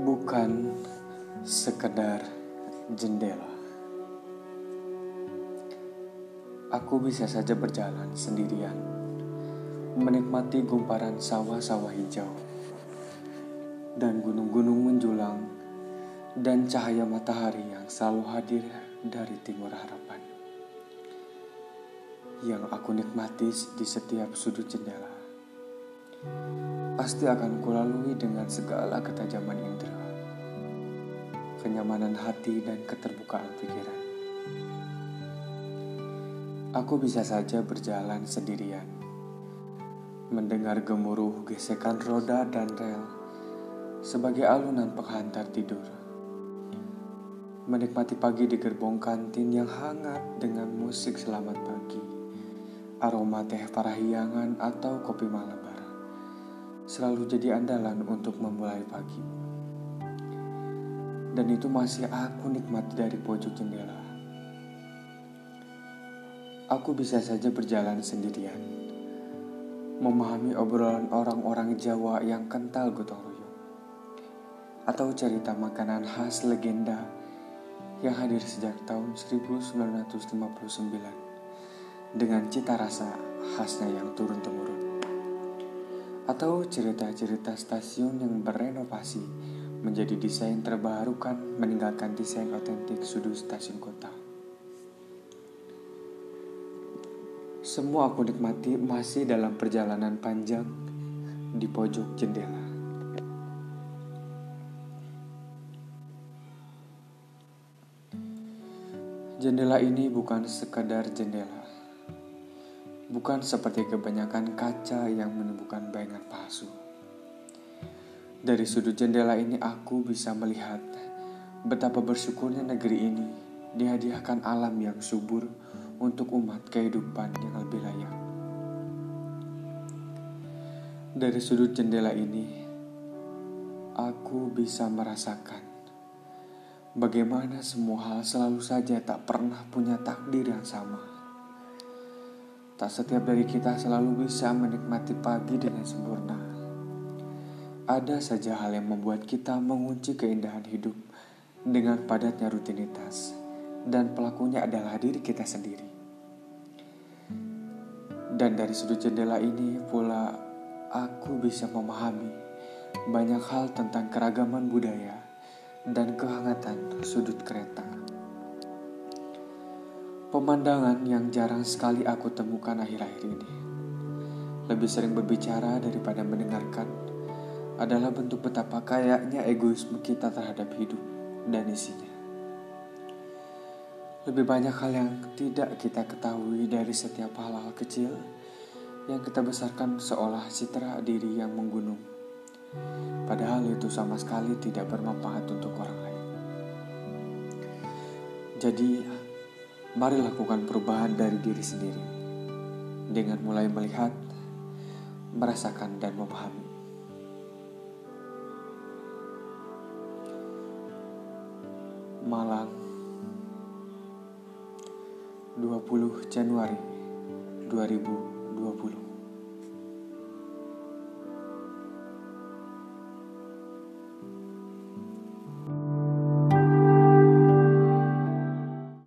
bukan sekedar jendela. Aku bisa saja berjalan sendirian, menikmati gumparan sawah-sawah hijau dan gunung-gunung menjulang dan cahaya matahari yang selalu hadir dari timur harapan. Yang aku nikmati di setiap sudut jendela pasti akan kulalui dengan segala ketajaman indera, kenyamanan hati dan keterbukaan pikiran. Aku bisa saja berjalan sendirian, mendengar gemuruh gesekan roda dan rel sebagai alunan penghantar tidur. Menikmati pagi di gerbong kantin yang hangat dengan musik selamat pagi, aroma teh parahyangan atau kopi malabar selalu jadi andalan untuk memulai pagi. Dan itu masih aku nikmati dari pojok jendela. Aku bisa saja berjalan sendirian, memahami obrolan orang-orang Jawa yang kental gotong royong, atau cerita makanan khas legenda yang hadir sejak tahun 1959 dengan cita rasa khasnya yang turun-temurun atau cerita-cerita stasiun yang berenovasi menjadi desain terbarukan meninggalkan desain otentik sudut stasiun kota. Semua aku nikmati masih dalam perjalanan panjang di pojok jendela. Jendela ini bukan sekadar jendela bukan seperti kebanyakan kaca yang menimbulkan bayangan palsu. Dari sudut jendela ini aku bisa melihat betapa bersyukurnya negeri ini dihadiahkan alam yang subur untuk umat kehidupan yang lebih layak. Dari sudut jendela ini, aku bisa merasakan bagaimana semua hal selalu saja tak pernah punya takdir yang sama. Tak setiap dari kita selalu bisa menikmati pagi dengan sempurna. Ada saja hal yang membuat kita mengunci keindahan hidup dengan padatnya rutinitas, dan pelakunya adalah diri kita sendiri. Dan dari sudut jendela ini pula, aku bisa memahami banyak hal tentang keragaman budaya dan kehangatan sudut kereta. Pemandangan yang jarang sekali aku temukan akhir-akhir ini. Lebih sering berbicara daripada mendengarkan adalah bentuk betapa kayaknya egoisme kita terhadap hidup dan isinya. Lebih banyak hal yang tidak kita ketahui dari setiap hal-hal kecil yang kita besarkan seolah citra diri yang menggunung. Padahal itu sama sekali tidak bermanfaat untuk orang lain. Jadi, Mari lakukan perubahan dari diri sendiri dengan mulai melihat, merasakan, dan memahami. Malang. 20 Januari 2020